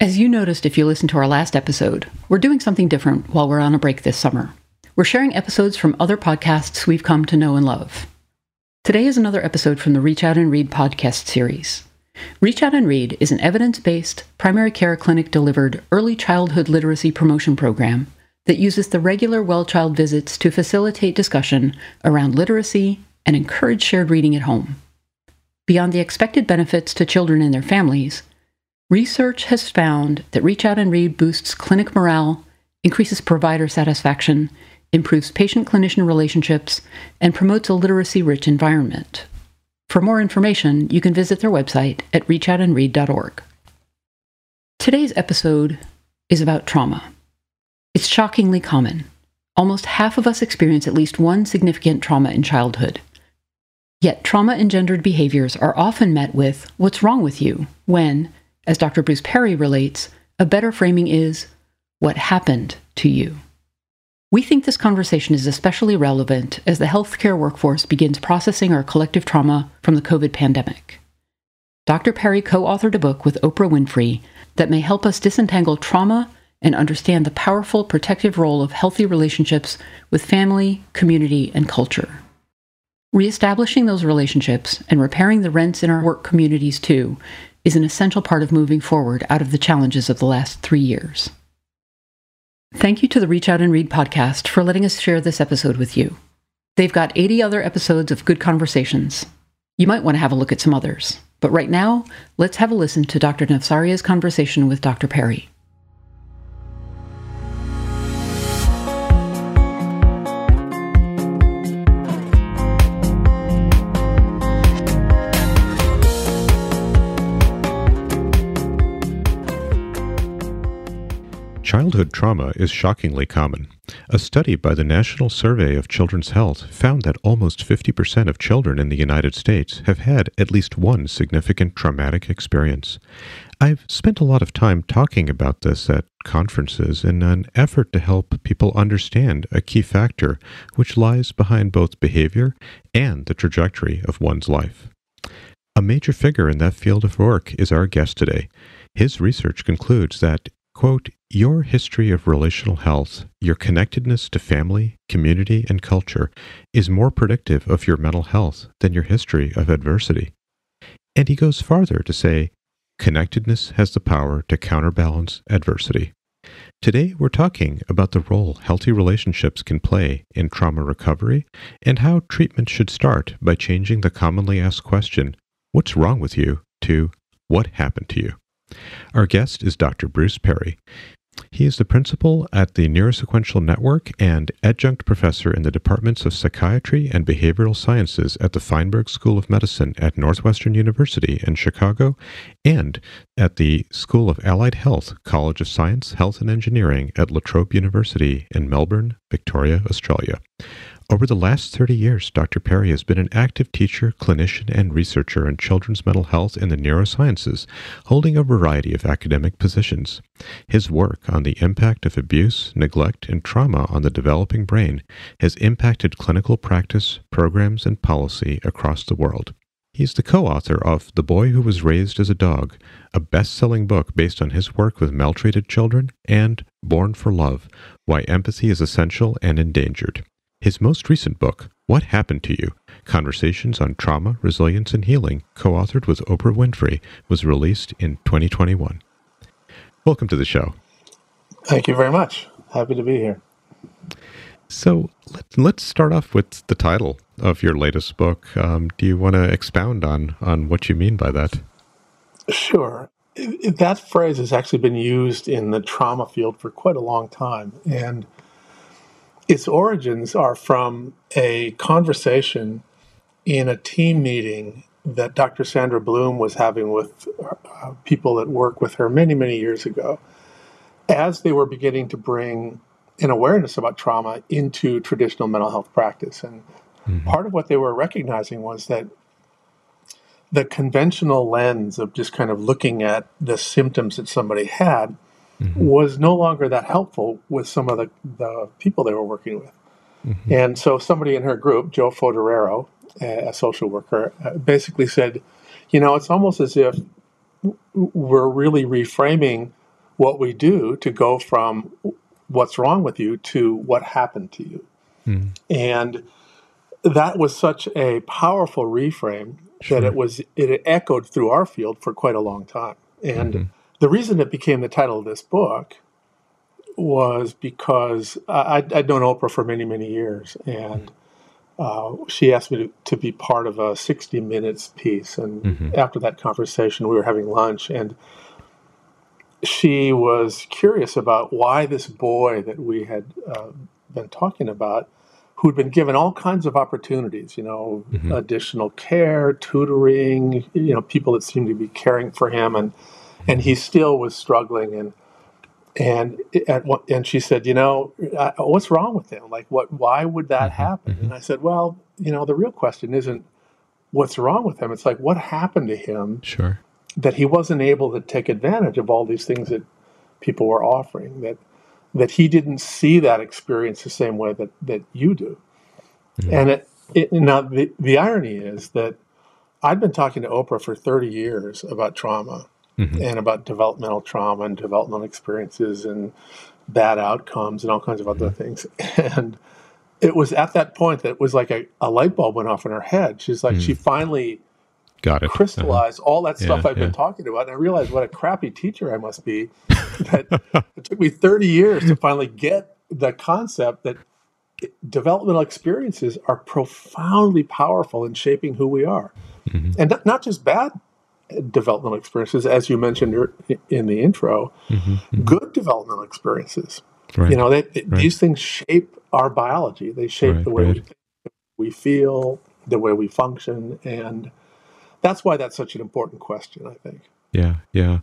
As you noticed if you listened to our last episode, we're doing something different while we're on a break this summer. We're sharing episodes from other podcasts we've come to know and love. Today is another episode from the Reach Out and Read podcast series. Reach Out and Read is an evidence based, primary care clinic delivered early childhood literacy promotion program that uses the regular well child visits to facilitate discussion around literacy and encourage shared reading at home. Beyond the expected benefits to children and their families, Research has found that Reach Out and Read boosts clinic morale, increases provider satisfaction, improves patient clinician relationships, and promotes a literacy rich environment. For more information, you can visit their website at reachoutandread.org. Today's episode is about trauma. It's shockingly common. Almost half of us experience at least one significant trauma in childhood. Yet, trauma engendered behaviors are often met with, What's wrong with you? when, as Dr. Bruce Perry relates, a better framing is what happened to you. We think this conversation is especially relevant as the healthcare workforce begins processing our collective trauma from the COVID pandemic. Dr. Perry co authored a book with Oprah Winfrey that may help us disentangle trauma and understand the powerful protective role of healthy relationships with family, community, and culture. Reestablishing those relationships and repairing the rents in our work communities, too, is an essential part of moving forward out of the challenges of the last three years. Thank you to the Reach Out and Read podcast for letting us share this episode with you. They've got 80 other episodes of good conversations. You might want to have a look at some others. But right now, let's have a listen to Dr. Navsaria's conversation with Dr. Perry. Childhood trauma is shockingly common. A study by the National Survey of Children's Health found that almost 50% of children in the United States have had at least one significant traumatic experience. I've spent a lot of time talking about this at conferences in an effort to help people understand a key factor which lies behind both behavior and the trajectory of one's life. A major figure in that field of work is our guest today. His research concludes that Quote, your history of relational health, your connectedness to family, community, and culture is more predictive of your mental health than your history of adversity. And he goes farther to say, connectedness has the power to counterbalance adversity. Today, we're talking about the role healthy relationships can play in trauma recovery and how treatment should start by changing the commonly asked question, What's wrong with you? to What happened to you? Our guest is Dr. Bruce Perry. He is the principal at the Neurosequential Network and adjunct professor in the departments of psychiatry and behavioral sciences at the Feinberg School of Medicine at Northwestern University in Chicago and at the School of Allied Health, College of Science, Health and Engineering at La Trobe University in Melbourne, Victoria, Australia. Over the last 30 years, Dr. Perry has been an active teacher, clinician, and researcher in children's mental health and the neurosciences, holding a variety of academic positions. His work on the impact of abuse, neglect, and trauma on the developing brain has impacted clinical practice, programs, and policy across the world. He is the co author of The Boy Who Was Raised as a Dog, a best selling book based on his work with maltreated children, and Born for Love Why Empathy is Essential and Endangered. His most recent book, What Happened to You? Conversations on Trauma, Resilience, and Healing, co authored with Oprah Winfrey, was released in 2021. Welcome to the show. Thank you very much. Happy to be here. So let, us start off with the title of your latest book. Um, do you want to expound on, on what you mean by that? Sure. That phrase has actually been used in the trauma field for quite a long time. And its origins are from a conversation in a team meeting that Dr. Sandra Bloom was having with uh, people that work with her many, many years ago, as they were beginning to bring an awareness about trauma into traditional mental health practice. And mm-hmm. part of what they were recognizing was that the conventional lens of just kind of looking at the symptoms that somebody had mm-hmm. was no longer that helpful with some of the, the people they were working with. Mm-hmm. And so somebody in her group, Joe Foderaro, a social worker, uh, basically said, you know, it's almost as if we're really reframing what we do to go from what's wrong with you to what happened to you. Mm. And that was such a powerful reframe sure. that it was it echoed through our field for quite a long time. And mm-hmm. The reason it became the title of this book was because I, I'd known Oprah for many, many years, and uh, she asked me to, to, be part of a 60 minutes piece. And mm-hmm. after that conversation, we were having lunch, and she was curious about why this boy that we had uh, been talking about, who'd been given all kinds of opportunities, you know, mm-hmm. additional care, tutoring, you know, people that seemed to be caring for him, and and he still was struggling and and and she said, you know, what's wrong with him? Like, what? Why would that mm-hmm, happen? Mm-hmm. And I said, well, you know, the real question isn't what's wrong with him. It's like what happened to him. Sure. That he wasn't able to take advantage of all these things that people were offering. That that he didn't see that experience the same way that that you do. Mm-hmm. And it, it now the the irony is that I'd been talking to Oprah for 30 years about trauma mm-hmm. and about developmental trauma and developmental experiences and bad outcomes and all kinds of other mm-hmm. things. And it was at that point that it was like a, a light bulb went off in her head. She's like, mm-hmm. she finally got it crystallized uh-huh. all that stuff yeah, I've yeah. been talking about. And I realized what a crappy teacher I must be. that it took me 30 years to finally get the concept that developmental experiences are profoundly powerful in shaping who we are. Mm-hmm. And not just bad developmental experiences, as you mentioned in the intro, mm-hmm, mm-hmm. good developmental experiences. Right. You know, they, right. these things shape our biology. They shape right, the way we, we feel, the way we function, and that's why that's such an important question. I think. Yeah, yeah,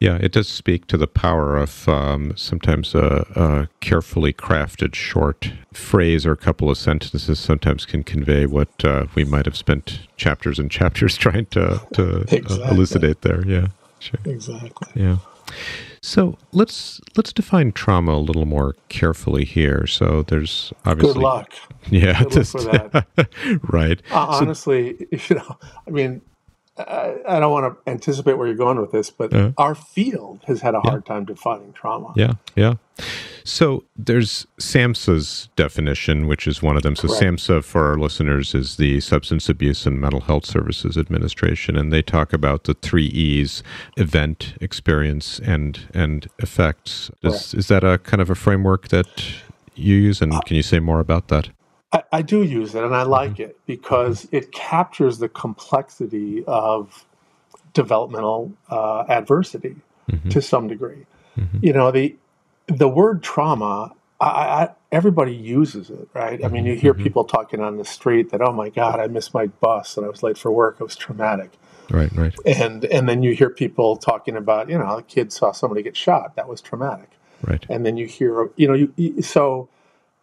yeah. It does speak to the power of um, sometimes a, a, carefully crafted short phrase or a couple of sentences. Sometimes can convey what uh, we might have spent chapters and chapters trying to to exactly. uh, elucidate there. Yeah, sure. Exactly. Yeah. So let's let's define trauma a little more carefully here. So there's obviously good luck. Yeah, good just, luck for that. right. Uh, honestly, you know, I mean, I, I don't want to anticipate where you're going with this, but uh, our field has had a yeah. hard time defining trauma. Yeah, yeah. So there's SAMHSA's definition, which is one of them. So Correct. SAMHSA, for our listeners, is the Substance Abuse and Mental Health Services Administration, and they talk about the three E's: event, experience, and and effects. Is, is that a kind of a framework that you use, and uh, can you say more about that? I, I do use it, and I like mm-hmm. it because it captures the complexity of developmental uh, adversity mm-hmm. to some degree. Mm-hmm. You know, the the word trauma. I, I, everybody uses it, right? I mean, you hear mm-hmm. people talking on the street that, "Oh my God, I missed my bus and I was late for work. It was traumatic." Right, right. And and then you hear people talking about, you know, a kid saw somebody get shot. That was traumatic. Right. And then you hear, you know, you so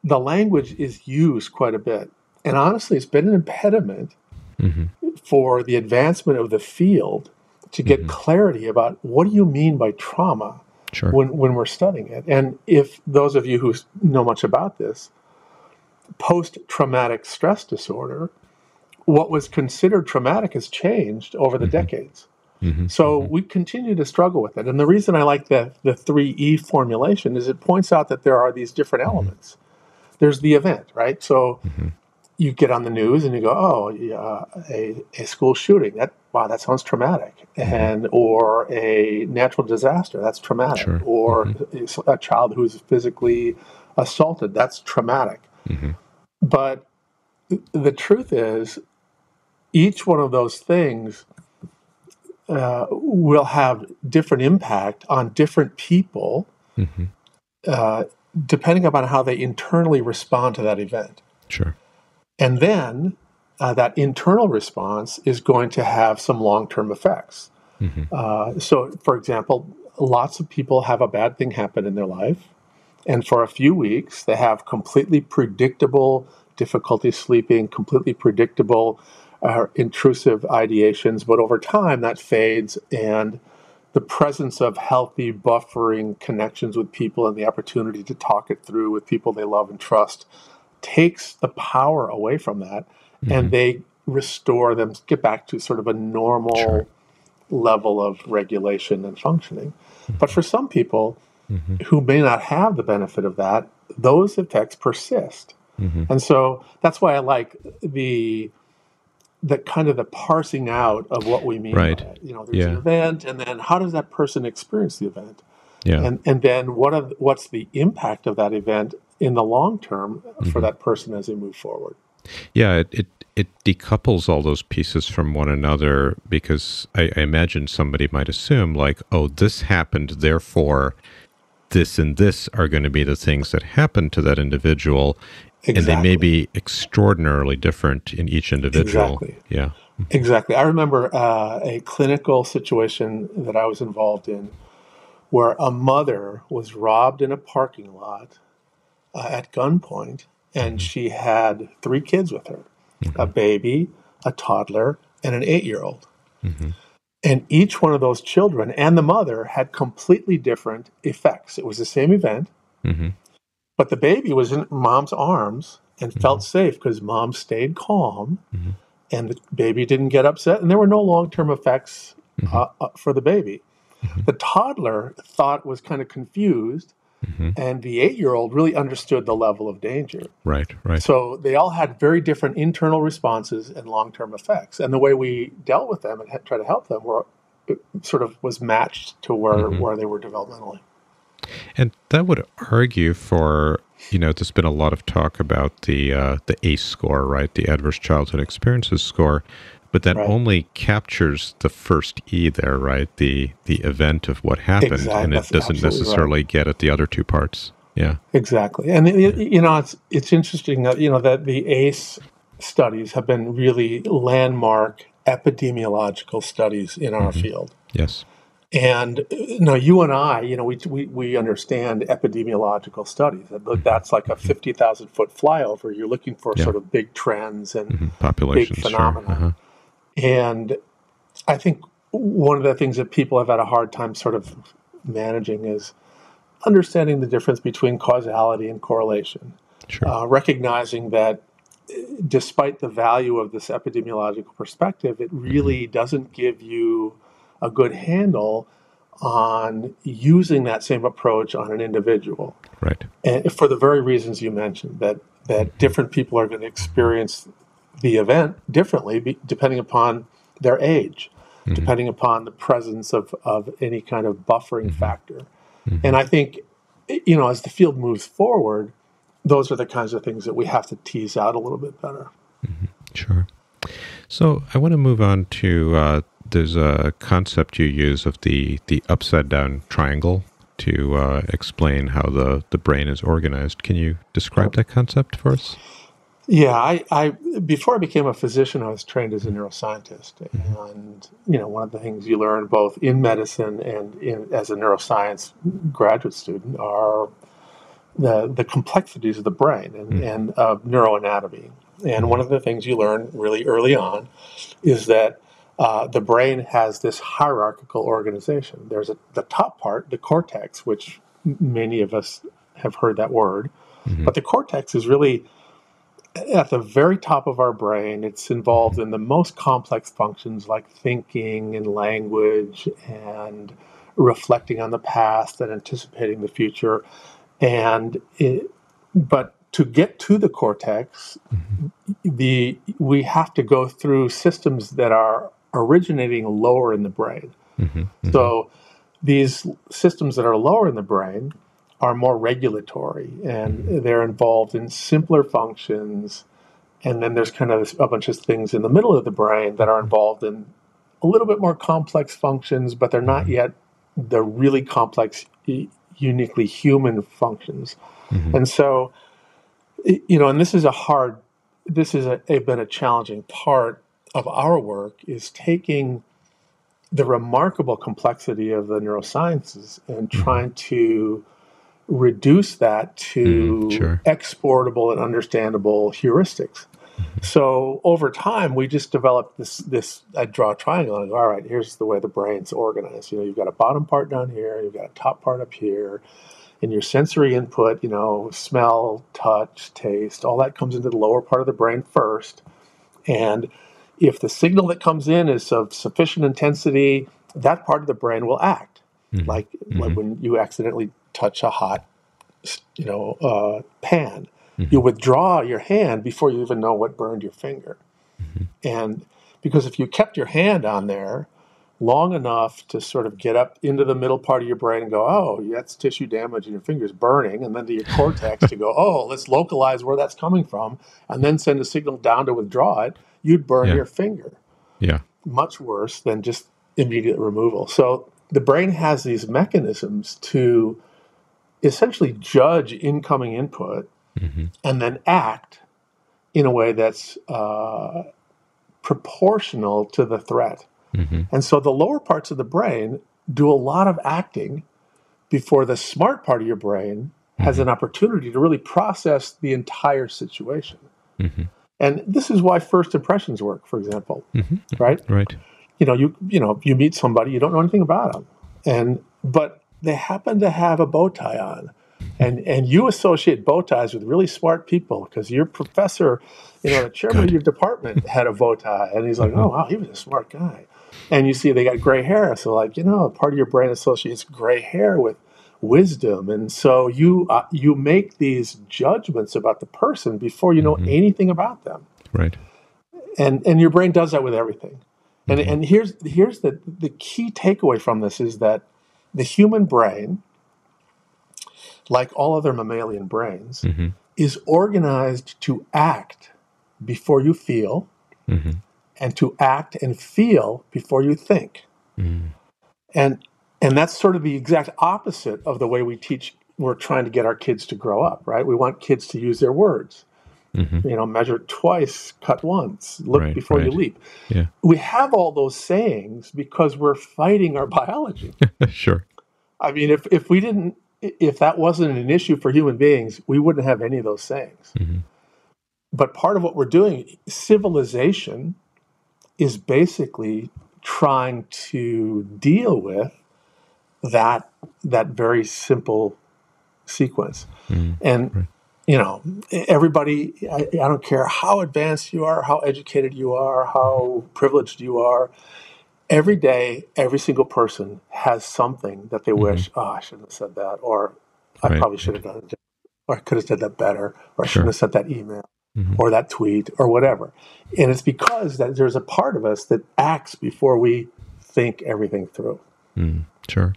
the language is used quite a bit. And honestly, it's been an impediment mm-hmm. for the advancement of the field to get mm-hmm. clarity about what do you mean by trauma sure. when, when we're studying it. And if those of you who know much about this, post traumatic stress disorder, what was considered traumatic has changed over the mm-hmm. decades. Mm-hmm. So mm-hmm. we continue to struggle with it. And the reason I like the, the 3E formulation is it points out that there are these different mm-hmm. elements there's the event, right? So mm-hmm. you get on the news and you go, oh, yeah, a, a school shooting. That wow, that sounds traumatic, mm-hmm. and or a natural disaster. That's traumatic, sure. or mm-hmm. a child who's physically assaulted. That's traumatic. Mm-hmm. But the truth is, each one of those things uh, will have different impact on different people. Mm-hmm. Uh, depending upon how they internally respond to that event. Sure. And then uh, that internal response is going to have some long term effects. Mm-hmm. Uh, so, for example, lots of people have a bad thing happen in their life, and for a few weeks, they have completely predictable difficulty sleeping, completely predictable uh, intrusive ideations, but over time that fades and the presence of healthy buffering connections with people and the opportunity to talk it through with people they love and trust takes the power away from that mm-hmm. and they restore them get back to sort of a normal sure. level of regulation and functioning But for some people Mm-hmm. who may not have the benefit of that, those effects persist. Mm-hmm. And so that's why I like the the kind of the parsing out of what we mean Right. by it. You know, there's an event, and then how does that person experience the event? Yeah. and and then what are, what's the impact of that event in the long term Mm-hmm. for that person as they move forward Yeah, it, it it decouples all those pieces from one another because I, I imagine somebody might assume like, oh, this happened, therefore this and this are going to be the things that happen to that individual, and they may be extraordinarily different in each individual. Exactly. Yeah. exactly. I remember uh, a clinical situation that i was involved in where a mother was robbed in a parking lot uh, at gunpoint and she had three kids with her a baby a toddler and an eight-year-old. And each one of those children and the mother had completely different effects. It was the same event. Hmm But the baby was in mom's arms and felt safe because mom stayed calm Mhm. and the baby didn't get upset. And there were no long term effects uh, uh, for the baby. The toddler thought was kind of confused, Mhm. and the eight year old really understood the level of danger. Right. Right. So they all had very different internal responses and long term effects. And the way we dealt with them and had- tried to help them were sort of was matched to where, Mhm. where they were developmentally. And that would argue for you know there's been a lot of talk about the uh, the ACE score, right? The Adverse Childhood Experiences score, but that Right. only captures the first E there, right? The the event of what happened, Exact- and it that's doesn't absolutely right. necessarily get at the other two parts. Yeah. Exactly, and it- you know it's it's interesting that you know that the ACE studies have been really landmark epidemiological studies in our field. Yes. And uh, you know, you and I, you know, we we, we understand epidemiological studies. That's like a fifty thousand foot flyover. You're looking for Yeah. sort of big trends and Mhm. Populations. sure. phenomena. Uh-huh. and I think one of the things that people have had a hard time sort of managing is understanding the difference between causality and correlation Sure. uh, recognizing that uh, despite the value of this epidemiological perspective, it really doesn't give you a good handle on using that same approach on an individual. right. And for the very reasons you mentioned, that, that different people are going to experience the event differently be, depending upon their age, mm-hmm. depending upon the presence of, of any kind of buffering mm-hmm. factor. Mm-hmm. And I think, you know, as the field moves forward, those are the kinds of things that we have to tease out a little bit better. Sure. So I want to move on to uh, there's a concept you use of the the upside down triangle to uh, explain how the the brain is organized. Can you describe that concept for us? Yeah, I, I before I became a physician, I was trained as a neuroscientist, mm-hmm. and you know, one of the things you learn both in medicine and in, as a neuroscience graduate student are the the complexities of the brain and, mm. and of neuroanatomy. And mm-hmm. one of the things you learn really early on is that uh, the brain has this hierarchical organization. There's a, the top part, the cortex, which many of us have heard that word, but the cortex is really at the very top of our brain. It's involved in the most complex functions like thinking and language and reflecting on the past and anticipating the future. And it, but to get to the cortex, the we have to go through systems that are originating lower in the brain. hmm So these systems that are lower in the brain are more regulatory and mm-hmm. they're involved in simpler functions. And then there's kind of a bunch of things in the middle of the brain that are mm-hmm. involved in a little bit more complex functions, but they're not yet the really complex, uniquely human functions. And so, you know, and this is a hard, this is a, a been a challenging part of our work is taking the remarkable complexity of the neurosciences and trying to reduce that to Mm, sure. exportable and understandable heuristics. So over time, we just developed this. This I draw a triangle and I go, all right, here's the way the brain's organized. You know, you've got a bottom part down here, you've got a top part up here, and your sensory input, you know, smell, touch, taste, all that comes into the lower part of the brain first. And if the signal that comes in is of sufficient intensity, that part of the brain will act. mm-hmm. like mm-hmm. like when you accidentally touch a hot, you know, uh, pan. Mm-hmm. You withdraw your hand before you even know what burned your finger, mm-hmm. and because if you kept your hand on there long enough to sort of get up into the middle part of your brain and go, oh, that's tissue damage and your finger's burning, and then to your cortex to go, oh, let's localize where that's coming from, and then send a signal down to withdraw it, you'd burn yeah. your finger. Yeah. Much worse than just immediate removal. So the brain has these mechanisms to essentially judge incoming input mm-hmm. and then act in a way that's uh, proportional to the threat. Mm-hmm. And so the lower parts of the brain do a lot of acting before the smart part of your brain has mm-hmm. an opportunity to really process the entire situation. And this is why first impressions work, for example, mm-hmm. right? Right. You know, you you know, you meet somebody, you don't know anything about them, and but they happen to have a bow tie on, and and you associate bow ties with really smart people because your professor, you know, the chairman of your department had a bow tie, and he's like, mm-hmm. oh wow, he was a smart guy and you see they got gray hair. So like you know, part of your brain associates gray hair with wisdom, and so you uh, you make these judgments about the person before you know mm-hmm. anything about them. Right. And and your brain does that with everything. And mm-hmm. and here's here's the the key takeaway from this is that the human brain, like all other mammalian brains, mm-hmm. is organized to act before you feel. Mm-hmm and to act and feel before you think. Mm. And and that's sort of the exact opposite of the way we teach we're trying to get our kids to grow up, right? We want kids to use their words. Mm-hmm. You know, measure twice, cut once, look right, before right. you leap. Yeah. We have all those sayings because we're fighting our biology. sure. I mean, if if we didn't if that wasn't an issue for human beings, we wouldn't have any of those sayings. Mm-hmm. But part of what we're doing, civilization, is basically trying to deal with that that very simple sequence. Mm, and right. you know, everybody I, I, don't care how advanced you are, how educated you are, how privileged you are. Every day, every single person has something that they mm-hmm. wish, oh, I shouldn't have said that, or I right. probably should have done it, or I could have said that better, or I shouldn't have sent that email mm-hmm. or that tweet or whatever. And it's because that there's a part of us that acts before we think everything through. Mm, sure.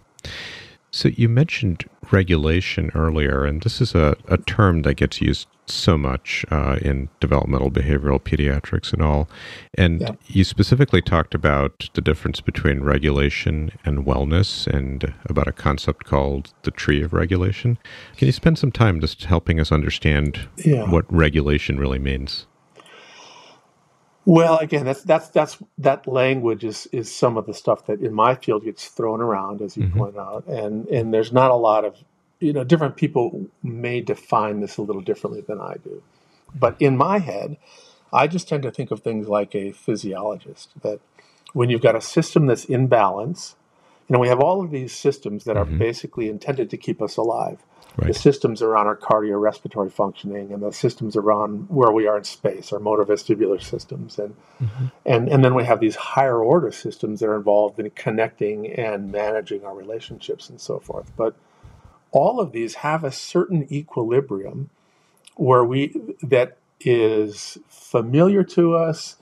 So you mentioned regulation earlier, and this is a, a term that gets used so much uh, in developmental behavioral pediatrics and all. And yeah. you specifically talked about the difference between regulation and wellness and about a concept called the tree of regulation. Can you spend some time just helping us understand yeah. what regulation really means? Well, again, that's that's that's that language is is some of the stuff that in my field gets thrown around, as you mm-hmm. point out, and and there's not a lot of you know different people may define this a little differently than I do, but in my head, I just tend to think of things like a physiologist that when you've got a system that's in balance, you know, we have all of these systems that mm-hmm. are basically intended to keep us alive. Right. The systems around our cardiorespiratory functioning and the systems around where we are in space, our motor vestibular systems. And, mm-hmm. and, and then we have these higher order systems that are involved in connecting and managing our relationships and so forth. But all of these have a certain equilibrium where we that is familiar to us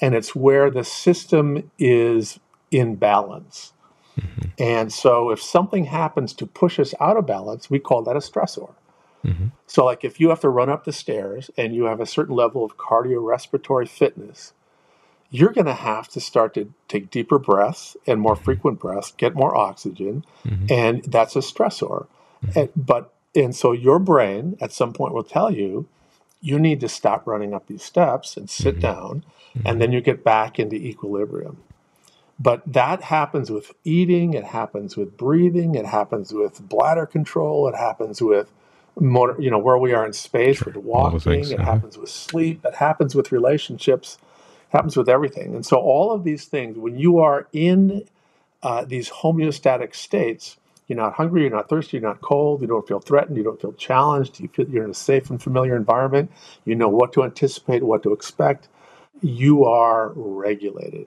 and it's where the system is in balance. Mm-hmm. And so if something happens to push us out of balance, we call that a stressor. Mm-hmm. So, like if you have to run up the stairs and you have a certain level of cardiorespiratory fitness, you're going to have to start to take deeper breaths and more mm-hmm. frequent breaths, get more oxygen, mm-hmm. and that's a stressor. Mm-hmm. And, but and so your brain at some point will tell you you need to stop running up these steps and sit mm-hmm. down, and then you get back into equilibrium. But that happens with eating, it happens with breathing, it happens with bladder control, it happens with motor, you know, where we are in space sure. with walking, it uh-huh. happens with sleep, it happens with relationships, it happens with everything. And so all of these things, when you are in uh, these homeostatic states, you're not hungry, you're not thirsty, you're not cold, you don't feel threatened, you don't feel challenged, you feel you're in a safe and familiar environment, you know what to anticipate, what to expect, you are regulated.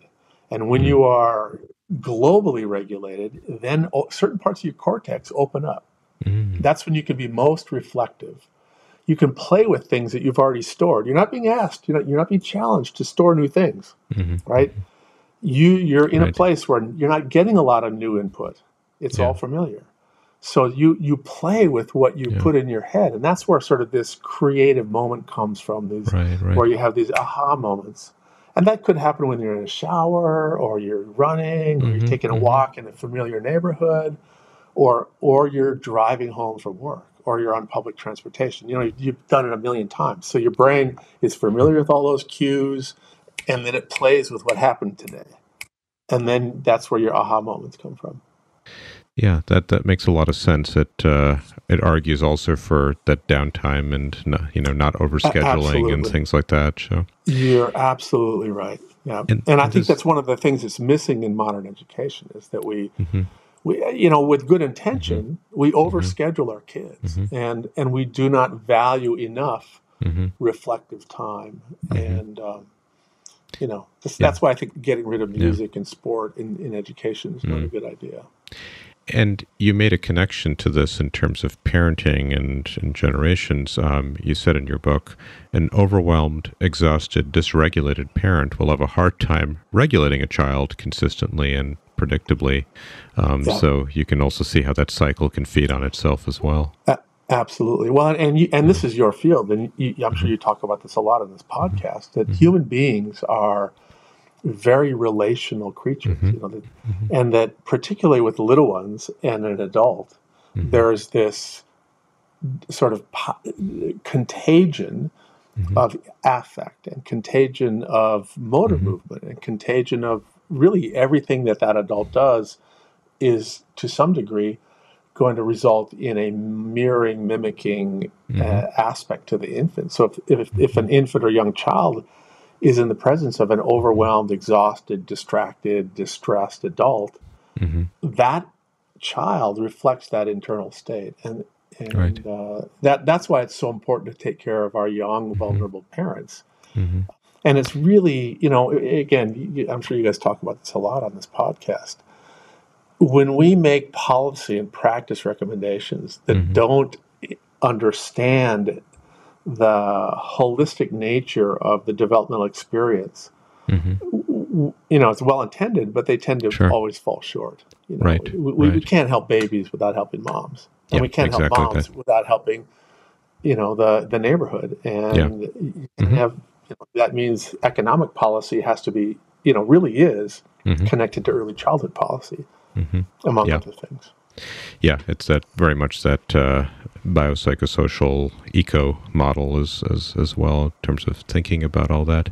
And when you are globally regulated, then certain parts of your cortex open up. Mm. That's when you can be most reflective. You can play with things that you've already stored. You're not being asked, you're not, you're not being challenged to store new things, Mhm. right? You, you're in a place where you're not getting a lot of new input. It's all familiar. So you, you play with what you Yeah. put in your head. And that's where sort of this creative moment comes from, these Right, right. where you have these aha moments. And that could happen when you're in a shower or you're running or you're taking a mhm. walk in a familiar neighborhood or or you're driving home from work or you're on public transportation. You know, you've done it a million times. So your brain is familiar with all those cues and then it plays with what happened today. And then that's where your aha moments come from. Yeah, that that makes a lot of sense. It uh, it argues also for that downtime and no- you know not overscheduling and things like that. So You're absolutely right. Yeah. And- And, I think that's one of the things that's missing in modern education is that we Mhm. we you know with good intention Mm-hmm. we overschedule our kids and and we do not value enough Mhm. reflective time and um, you know this, Yeah. that's why i think getting rid of Yeah. Mm. music and sport in, in education is not a good idea And you made a connection to this in terms of parenting and, and generations. Um, you said in your book, an overwhelmed, exhausted, dysregulated parent will have a hard time regulating a child consistently and predictably. Um, Yeah. So you can also see how that cycle can feed on itself as well. A- absolutely well and you, and this is your field and you, i'm Mm-hmm. sure you talk about this a lot in this podcast that human beings are very relational creatures Mm-hmm. you know that, and that particularly with little ones and an adult Mm-hmm. there's this sort of po- contagion Mm-hmm. of affect and contagion of motor movement and contagion of really everything that that adult does is to some degree going to result in a mirroring mimicking uh, aspect to the infant so if, if, if an infant or young child is in the presence of an overwhelmed exhausted distracted distressed adult Mhm. that child reflects that internal state and and Right. uh, that that's why it's so important to take care of our young vulnerable parents Mhm. and it's really you know again you- i'm sure you guys talk about this a lot on this podcast when we make policy and practice recommendations that Mhm. don't understand the holistic nature of the developmental experience Mhm. w- you know, it's well intended, but they tend to Sure. always fall short. You know, Right, We, we, we can't help babies without helping moms, and Yeah, we can't exactly help moms that. without helping, you know, the the neighborhood. And you can Mhm. have you know, that means economic policy has to be, you know, really is Mhm. connected to early childhood policy, Mhm. among Yeah. other things. Yeah, it's that very much that uh, biopsychosocial eco model as, as as well in terms of thinking about all that.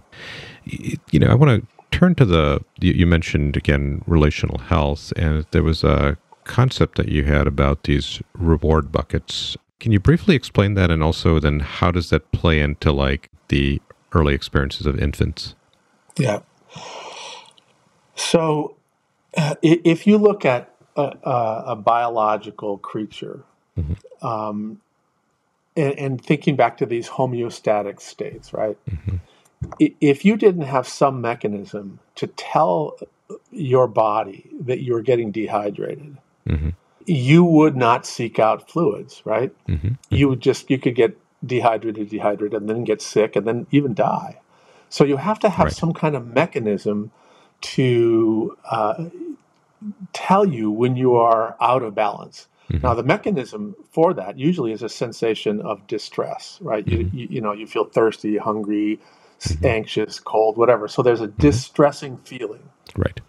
You know, I want to turn to the you, mentioned again relational health, and there was a concept that you had about these reward buckets. Can you briefly explain that, and also then how does that play into like the early experiences of infants? Yeah. So, uh, if you look at a, a, a biological creature, Mhm. um, and, and thinking back to these homeostatic states, right? Mhm. If you didn't have some mechanism to tell your body that you were getting dehydrated, hmm you would not seek out fluids, right? hmm you would just you could get dehydrated dehydrated and then get sick and then even die so you have to have Right. some kind of mechanism to uh, tell you when you are out of balance. Mhm. now the mechanism for that usually is a sensation of distress right? You, you, you know you feel thirsty hungry s- anxious cold whatever. So there's a distressing feeling. Right.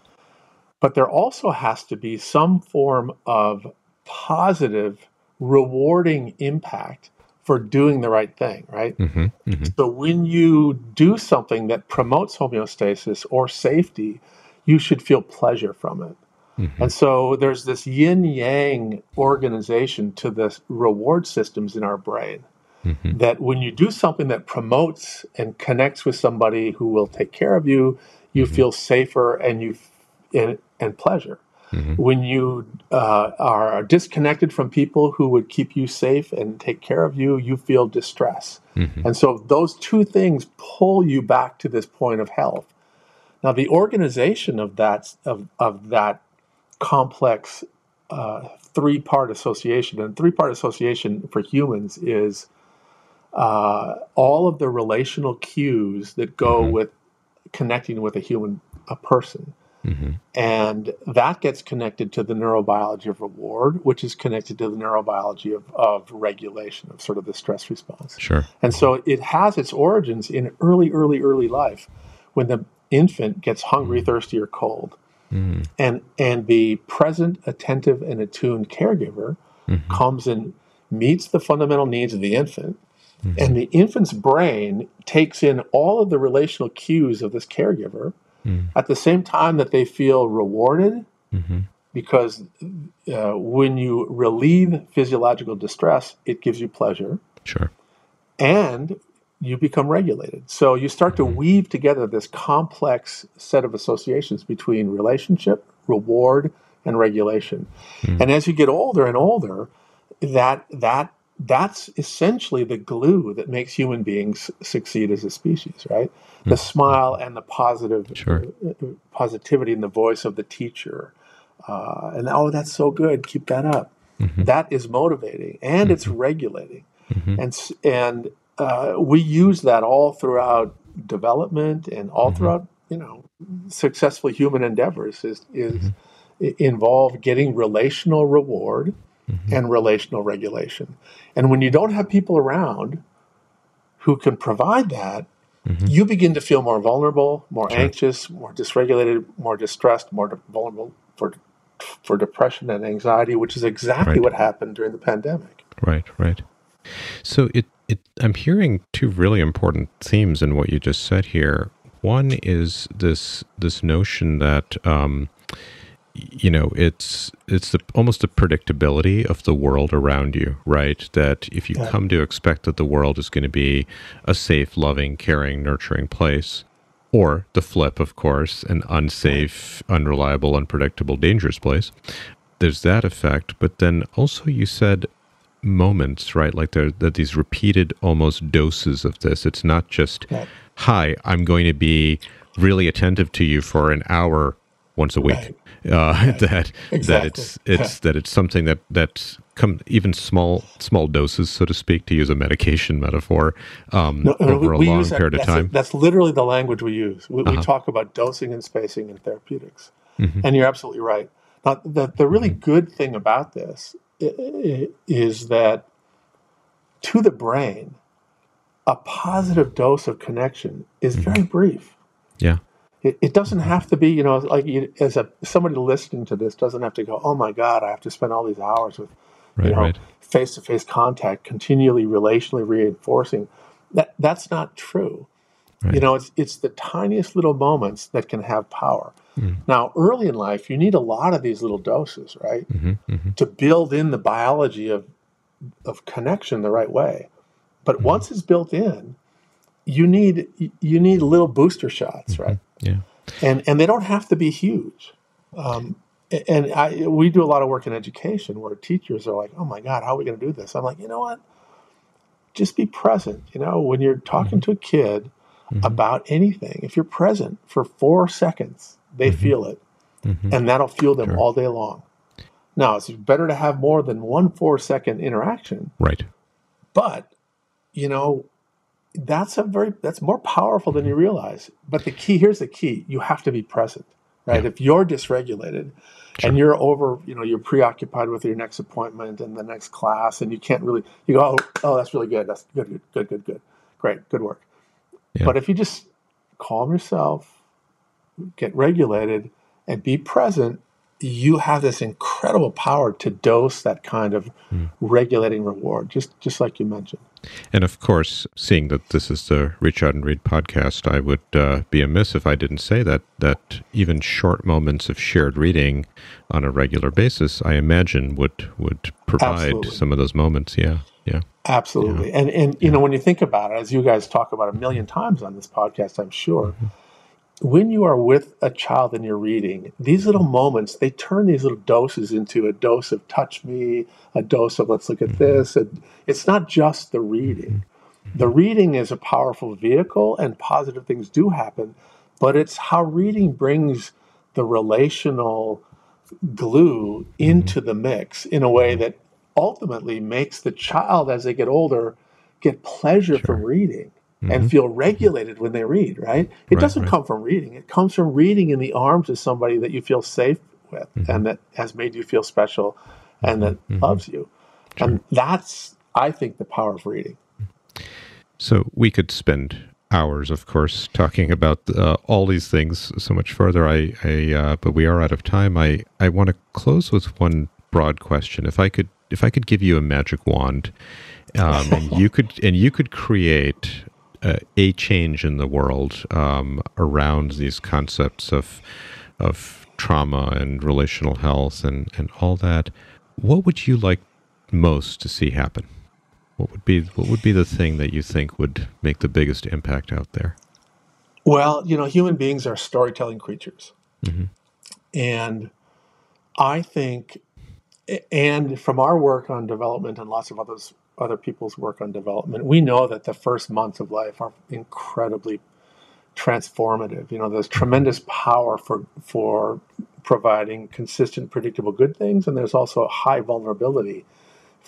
but there also has to be some form of positive, rewarding impact for doing the right thing, right? hmm hmm So when you do something that promotes homeostasis or safety, you should feel pleasure from it. Hmm And so there's this yin yang organization to the reward systems in our brain hmm that when you do something that promotes and connects with somebody who will take care of you, you feel safer and you and, and pleasure. hmm When you uh, are disconnected from people who would keep you safe and take care of you, you feel distress. hmm And so those two things pull you back to this point of health. Now, the organization of that of, of that complex uh, three part association, and three part association for humans is uh, all of the relational cues that go Mhm. with connecting with a human a person. hmm And that gets connected to the neurobiology of reward, which is connected to the neurobiology of, of regulation, of sort of the stress response. Sure. And so it has its origins in early, early, early life when the infant gets hungry, thirsty, or cold. Mm. And, and the present, attentive, and attuned caregiver Mhm. comes and meets the fundamental needs of the infant. And the infant's brain takes in all of the relational cues of this caregiver Mm. at the same time that they feel rewarded hmm because uh, when you relieve physiological distress, it gives you pleasure Sure. and you become regulated. So you start to weave together this complex set of associations between relationship, reward, and regulation. And as you get older and older, that that that's essentially the glue that makes human beings succeed as a species, right? The smile and the positive Sure. uh, positivity in the voice of the teacher. Uh, and oh, that's so good. Keep that up. That is motivating and it's regulating. Mhm. And and uh, we use that all throughout development and all mm-hmm. throughout you know successful human endeavors is is mm-hmm. i- involve getting relational reward mm-hmm. and relational regulation. And when you don't have people around who can provide that, you begin to feel more vulnerable, more Sure. anxious, more dysregulated, more distressed, more de- vulnerable for for depression and anxiety, which is exactly Right. what happened during the pandemic. Right, right. So it, it I'm hearing two really important themes in what you just said here. One is this this notion that um, you know it's it's the, almost the predictability of the world around you, right? That if you Yeah. come to expect that the world is going to be a safe, loving, caring, nurturing place, or the flip, of course, an unsafe, unreliable, unpredictable, dangerous place. There's that effect, but then also you said moments, right? Like there that these repeated almost doses of this. It's not just, Right. "Hi, I'm going to be really attentive to you for an hour once a week." Uh, that Exactly. that it's it's that it's something that that's come even small small doses, so to speak, to use a medication metaphor, um, No, no, over a long that- period of time. Uh-huh. that's literally the language we use. We, we talk about dosing and spacing in therapeutics, Mm-hmm. and you're absolutely right. Now, the the really good thing about this is that to the brain, a positive dose of connection is Mm-hmm. very brief. yeah, It, it doesn't have to be, you know, like you, as a somebody listening to this doesn't have to go, oh my god, I have to spend all these hours with, right, you know, right. face to face contact, continually relationally reinforcing. That that's not true. You know, it's it's the tiniest little moments that can have power. Mm. Now, early in life, you need a lot of these little doses, right, hmm hmm to build in the biology of of connection the right way. But once it's built in, you need you need little booster shots, right? Yeah. and and they don't have to be huge. Um, and I, we do a lot of work in education where teachers are like, "Oh my God, how are we going to do this?" I'm like, you know what? Just be present. You know, when you're talking to a kid about anything, if you're present for four seconds, they feel it, Mhm. and that'll fuel them Sure. all day long. Now, it's better to have more than one four second interaction, Right. but you know, that's a very that's more powerful than you realize. But the key here's the key: you have to be present, right? If you're dysregulated Sure. and you're over, you know, you're preoccupied with your next appointment and the next class, and you can't really, you go, oh, oh that's really good, that's good, good, good, good, good, great, good work. Yeah. But if you just calm yourself, get regulated, and be present, you have this incredible power to dose that kind of Hmm. regulating reward, just just like you mentioned. And of course, seeing that this is the Reach Out and Read podcast, I would uh, be amiss if I didn't say that that even short moments of shared reading on a regular basis, I imagine, would would provide Absolutely. some of those moments. Yeah, yeah, Absolutely. And and you know, when you think about it, as you guys talk about a million times on this podcast, I'm sure, when you are with a child and you're reading, these little mm-hmm. moments, they turn these little doses into a dose of touch me, a dose of let's look at mm-hmm. this. And it's not just the reading. Mm-hmm. The reading is a powerful vehicle and positive things do happen, but it's how reading brings the relational glue into the mix in a way that ultimately makes the child, as they get older, get pleasure from reading and feel regulated when they read, right? It Right, doesn't right. come from reading, it comes from reading in the arms of somebody that you feel safe with and that has made you feel special and that loves you. And that's, I think, the power of reading. So we could spend hours, of course, talking about uh, all these things so much further. I, I uh, but we are out of time. I, I want to close with one broad question. If I could, if I could give you a magic wand, um, and you could, and you could create uh, a change in the world um, around these concepts of of trauma and relational health and and all that, what would you like most to see happen? What would be what would be the thing that you think would make the biggest impact out there? Well, you know, human beings are storytelling creatures. And I think, and from our work on development and lots of others, other people's work on development, we know that the first months of life are incredibly transformative. You know, there's tremendous power for for providing consistent, predictable good things, and there's also high vulnerability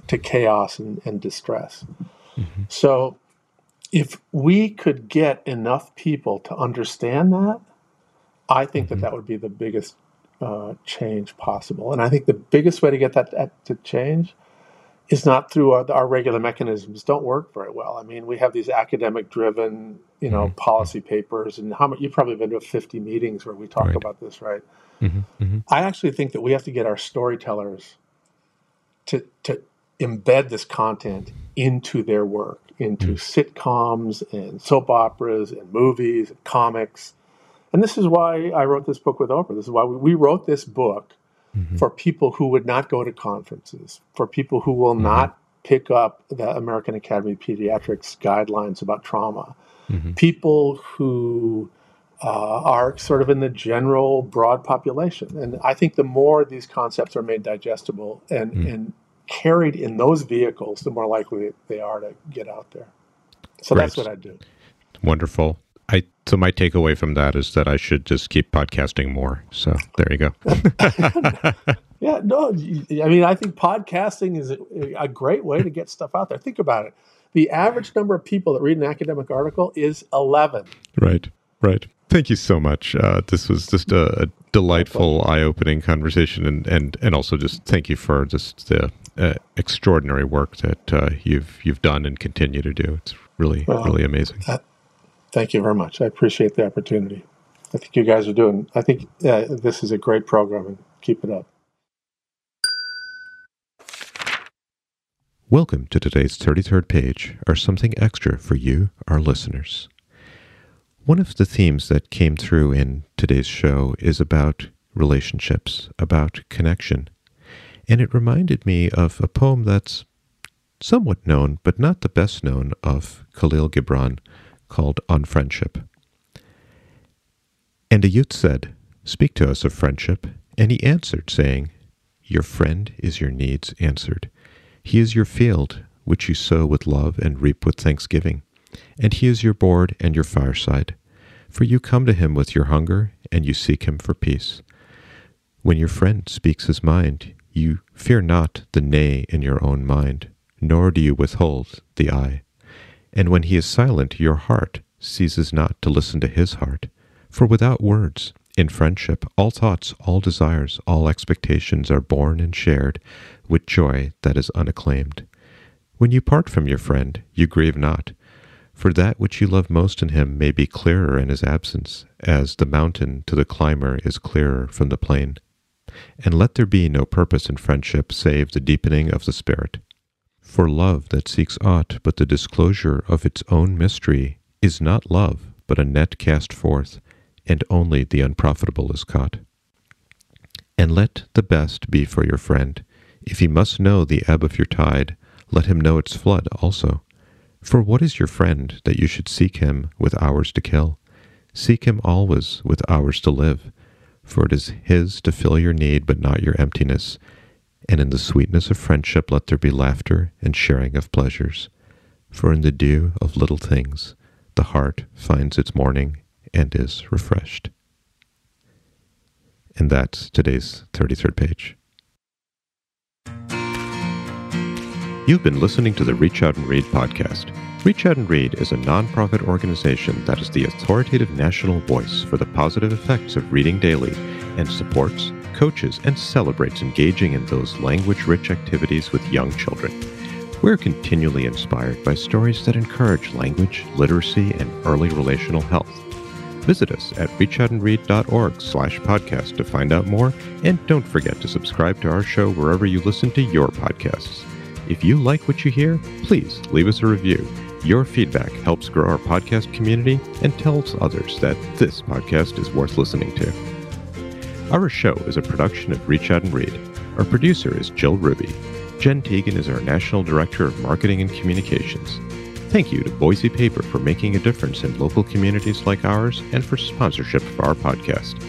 to chaos and, and distress. So, if we could get enough people to understand that, I think that that would be the biggest uh, change possible. And I think the biggest way to get that, that to change is not through our, our regular mechanisms. Don't work very well. I mean, we have these academic-driven, you know, mm-hmm. policy papers, and how much you've probably been to 50 meetings where we talk Right. about this, right? Mm-hmm, mm-hmm, I actually think that we have to get our storytellers to to embed this content into their work, into mm. sitcoms and soap operas and movies and comics. And this is why I wrote this book with Oprah. This is why we, we wrote this book Mm-hmm. for people who would not go to conferences, for people who will mm-hmm. not pick up the American Academy of Pediatrics guidelines about trauma, mm-hmm. people who uh, are sort of in the general broad population. And I think the more these concepts are made digestible and, mm. and carried in those vehicles, the more likely they are to get out there. So that's what I do. Wonderful. I so my takeaway from that is that I should just keep podcasting more. So there you go. Yeah, no, I mean, I think podcasting is a, a great way to get stuff out there. Think about it. The average number of people that read an academic article is 11. right. Right. Thank you so much. Uh, this was just a, a delightful, eye-opening conversation, and and and also just thank you for just the uh, extraordinary work that uh, you've you've done and continue to do. It's really Well, really amazing. Thank you very much. I appreciate the opportunity. I think you guys are doing, I think uh, this is a great program and keep it up. Welcome to today's 33rd page, or something extra for you, our listeners. One of the themes that came through in today's show is about relationships, about connection. And it reminded me of a poem that's somewhat known, but not the best known, of Kahlil Gibran called On Friendship. And a youth said, Speak to us of friendship. And he answered, saying, Your friend is your needs answered. He is your field, which you sow with love and reap with thanksgiving. And he is your board and your fireside. For you come to him with your hunger, and you seek him for peace. When your friend speaks his mind, you fear not the nay in your own mind, nor do you withhold the ay. And when he is silent, your heart ceases not to listen to his heart. For without words, in friendship, all thoughts, all desires, all expectations are born and shared with joy that is unacclaimed. When you part from your friend, you grieve not, for that which you love most in him may be clearer in his absence, as the mountain to the climber is clearer from the plain. And let there be no purpose in friendship save the deepening of the spirit. For love that seeks aught but the disclosure of its own mystery is not love, but a net cast forth, and only the unprofitable is caught. And let the best be for your friend. If he must know the ebb of your tide, let him know its flood also. For what is your friend that you should seek him with hours to kill? Seek him always with hours to live, for it is his to fill your need but not your emptiness. And in the sweetness of friendship let there be laughter and sharing of pleasures. For in the dew of little things the heart finds its morning, and is refreshed. And that's today's 33rd page. You've been listening to the Reach Out and Read podcast. Reach Out and Read is a nonprofit organization that is the authoritative national voice for the positive effects of reading daily and supports, coaches, and celebrates engaging in those language rich activities with young children. We're continually inspired by stories that encourage language, literacy, and early relational health. Visit us at reachoutandread.org slash podcast to find out more, and don't forget to subscribe to our show wherever you listen to your podcasts. If you like what you hear, please leave us a review. Your feedback helps grow our podcast community and tells others that this podcast is worth listening to. Our show is a production of Reach Out and Read. Our producer is Jill Ruby. Jen Teagan is our National Director of Marketing and Communications. Thank you to Boise Paper for making a difference in local communities like ours and for sponsorship of our podcast.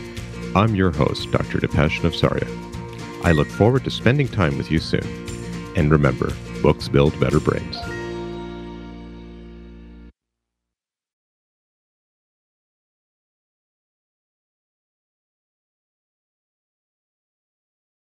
I'm your host, Dr. Dipesh Navsaria. I look forward to spending time with you soon. And remember, books build better brains.